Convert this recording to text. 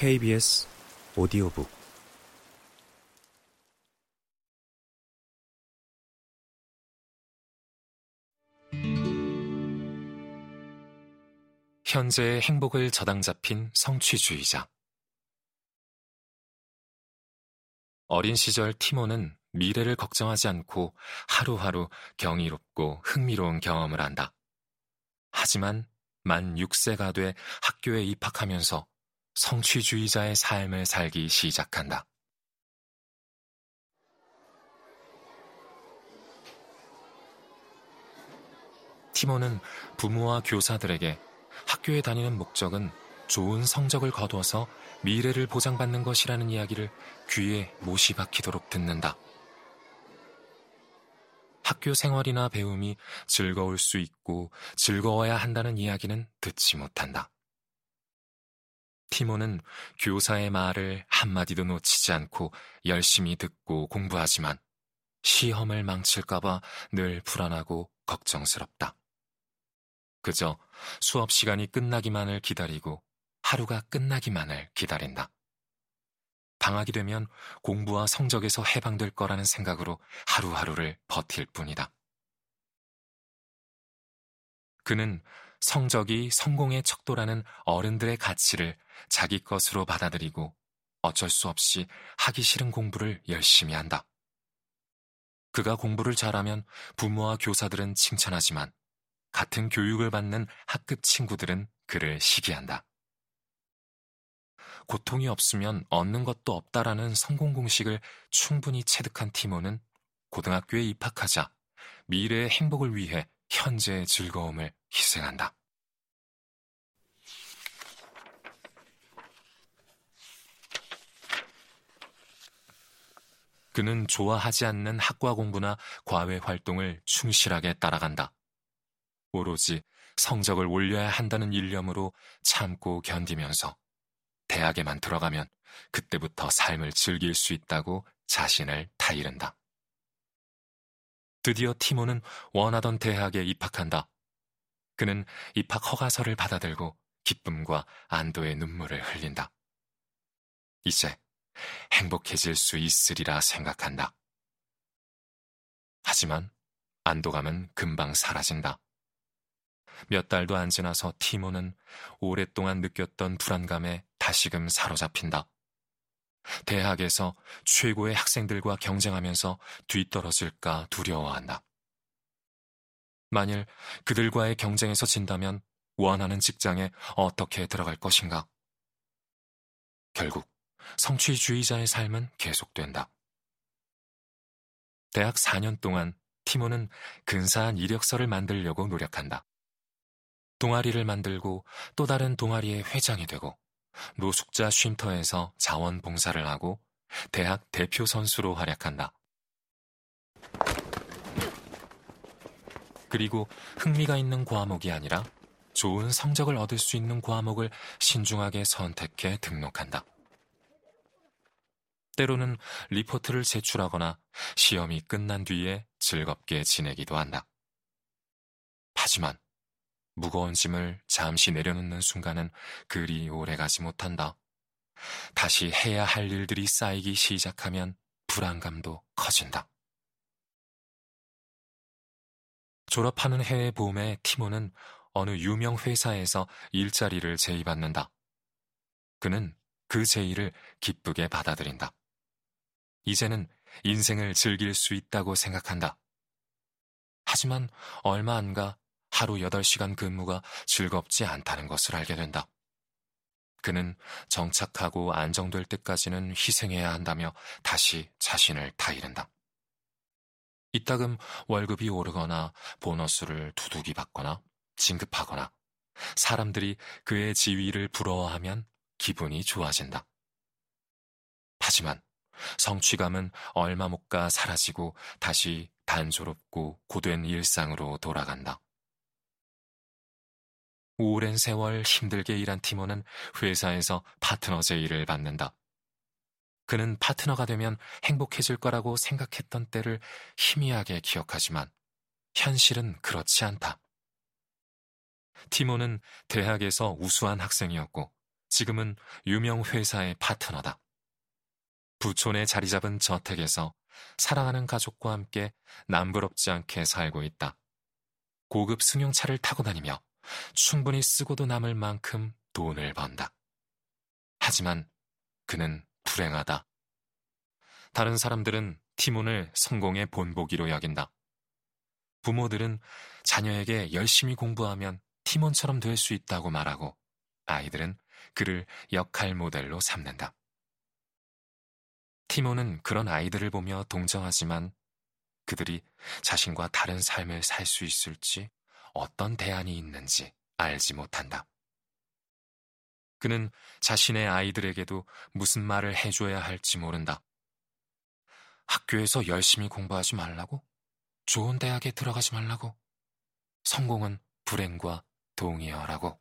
KBS 오디오북 현재의 행복을 저당 잡힌 성취주의자 어린 시절 티모는 미래를 걱정하지 않고 하루하루 경이롭고 흥미로운 경험을 한다. 하지만 만 6세가 돼 학교에 입학하면서 성취주의자의 삶을 살기 시작한다. 티모는 부모와 교사들에게 학교에 다니는 목적은 좋은 성적을 거두어서 미래를 보장받는 것이라는 이야기를 귀에 못이 박히도록 듣는다. 학교 생활이나 배움이 즐거울 수 있고 즐거워야 한다는 이야기는 듣지 못한다. 티모는 교사의 말을 한마디도 놓치지 않고 열심히 듣고 공부하지만 시험을 망칠까봐 늘 불안하고 걱정스럽다. 그저 수업 시간이 끝나기만을 기다리고 하루가 끝나기만을 기다린다. 방학이 되면 공부와 성적에서 해방될 거라는 생각으로 하루하루를 버틸 뿐이다. 그는 성적이 성공의 척도라는 어른들의 가치를 자기 것으로 받아들이고 어쩔 수 없이 하기 싫은 공부를 열심히 한다. 그가 공부를 잘하면 부모와 교사들은 칭찬하지만 같은 교육을 받는 학급 친구들은 그를 시기한다. 고통이 없으면 얻는 것도 없다라는 성공 공식을 충분히 체득한 티모는 고등학교에 입학하자 미래의 행복을 위해 현재의 즐거움을 희생한다. 그는 좋아하지 않는 학과 공부나 과외 활동을 충실하게 따라간다. 오로지 성적을 올려야 한다는 일념으로 참고 견디면서 대학에만 들어가면 그때부터 삶을 즐길 수 있다고 자신을 타이른다. 드디어 티모는 원하던 대학에 입학한다. 그는 입학 허가서를 받아들고 기쁨과 안도의 눈물을 흘린다. 이제 행복해질 수 있으리라 생각한다. 하지만 안도감은 금방 사라진다. 몇 달도 안 지나서 티모는 오랫동안 느꼈던 불안감에 다시금 사로잡힌다. 대학에서 최고의 학생들과 경쟁하면서 뒤떨어질까 두려워한다. 만일 그들과의 경쟁에서 진다면 원하는 직장에 어떻게 들어갈 것인가? 결국 성취주의자의 삶은 계속된다. 대학 4년 동안 티모는 근사한 이력서를 만들려고 노력한다. 동아리를 만들고 또 다른 동아리의 회장이 되고 노숙자 쉼터에서 자원봉사를 하고 대학 대표 선수로 활약한다. 그리고 흥미가 있는 과목이 아니라 좋은 성적을 얻을 수 있는 과목을 신중하게 선택해 등록한다. 때로는 리포트를 제출하거나 시험이 끝난 뒤에 즐겁게 지내기도 한다. 하지만 무거운 짐을 잠시 내려놓는 순간은 그리 오래 가지 못한다. 다시 해야 할 일들이 쌓이기 시작하면 불안감도 커진다. 졸업하는 해의 봄에 티모는 어느 유명 회사에서 일자리를 제의받는다. 그는 그 제의를 기쁘게 받아들인다. 이제는 인생을 즐길 수 있다고 생각한다. 하지만 얼마 안 가 하루 8시간 근무가 즐겁지 않다는 것을 알게 된다. 그는 정착하고 안정될 때까지는 희생해야 한다며 다시 자신을 타이른다. 이따금 월급이 오르거나 보너스를 두둑이 받거나 진급하거나 사람들이 그의 지위를 부러워하면 기분이 좋아진다. 하지만 성취감은 얼마 못 가 사라지고 다시 단조롭고 고된 일상으로 돌아간다. 오랜 세월 힘들게 일한 티모는 회사에서 파트너 제의를 받는다. 그는 파트너가 되면 행복해질 거라고 생각했던 때를 희미하게 기억하지만 현실은 그렇지 않다. 티모는 대학에서 우수한 학생이었고 지금은 유명 회사의 파트너다. 부촌에 자리 잡은 저택에서 사랑하는 가족과 함께 남부럽지 않게 살고 있다. 고급 승용차를 타고 다니며 충분히 쓰고도 남을 만큼 돈을 번다. 하지만 그는 불행하다. 다른 사람들은 티몬을 성공의 본보기로 여긴다. 부모들은 자녀에게 열심히 공부하면 티몬처럼 될 수 있다고 말하고 아이들은 그를 역할 모델로 삼는다. 티몬은 그런 아이들을 보며 동정하지만 그들이 자신과 다른 삶을 살 수 있을지 어떤 대안이 있는지 알지 못한다. 그는 자신의 아이들에게도 무슨 말을 해줘야 할지 모른다. 학교에서 열심히 공부하지 말라고? 좋은 대학에 들어가지 말라고? 성공은 불행과 동의어라고?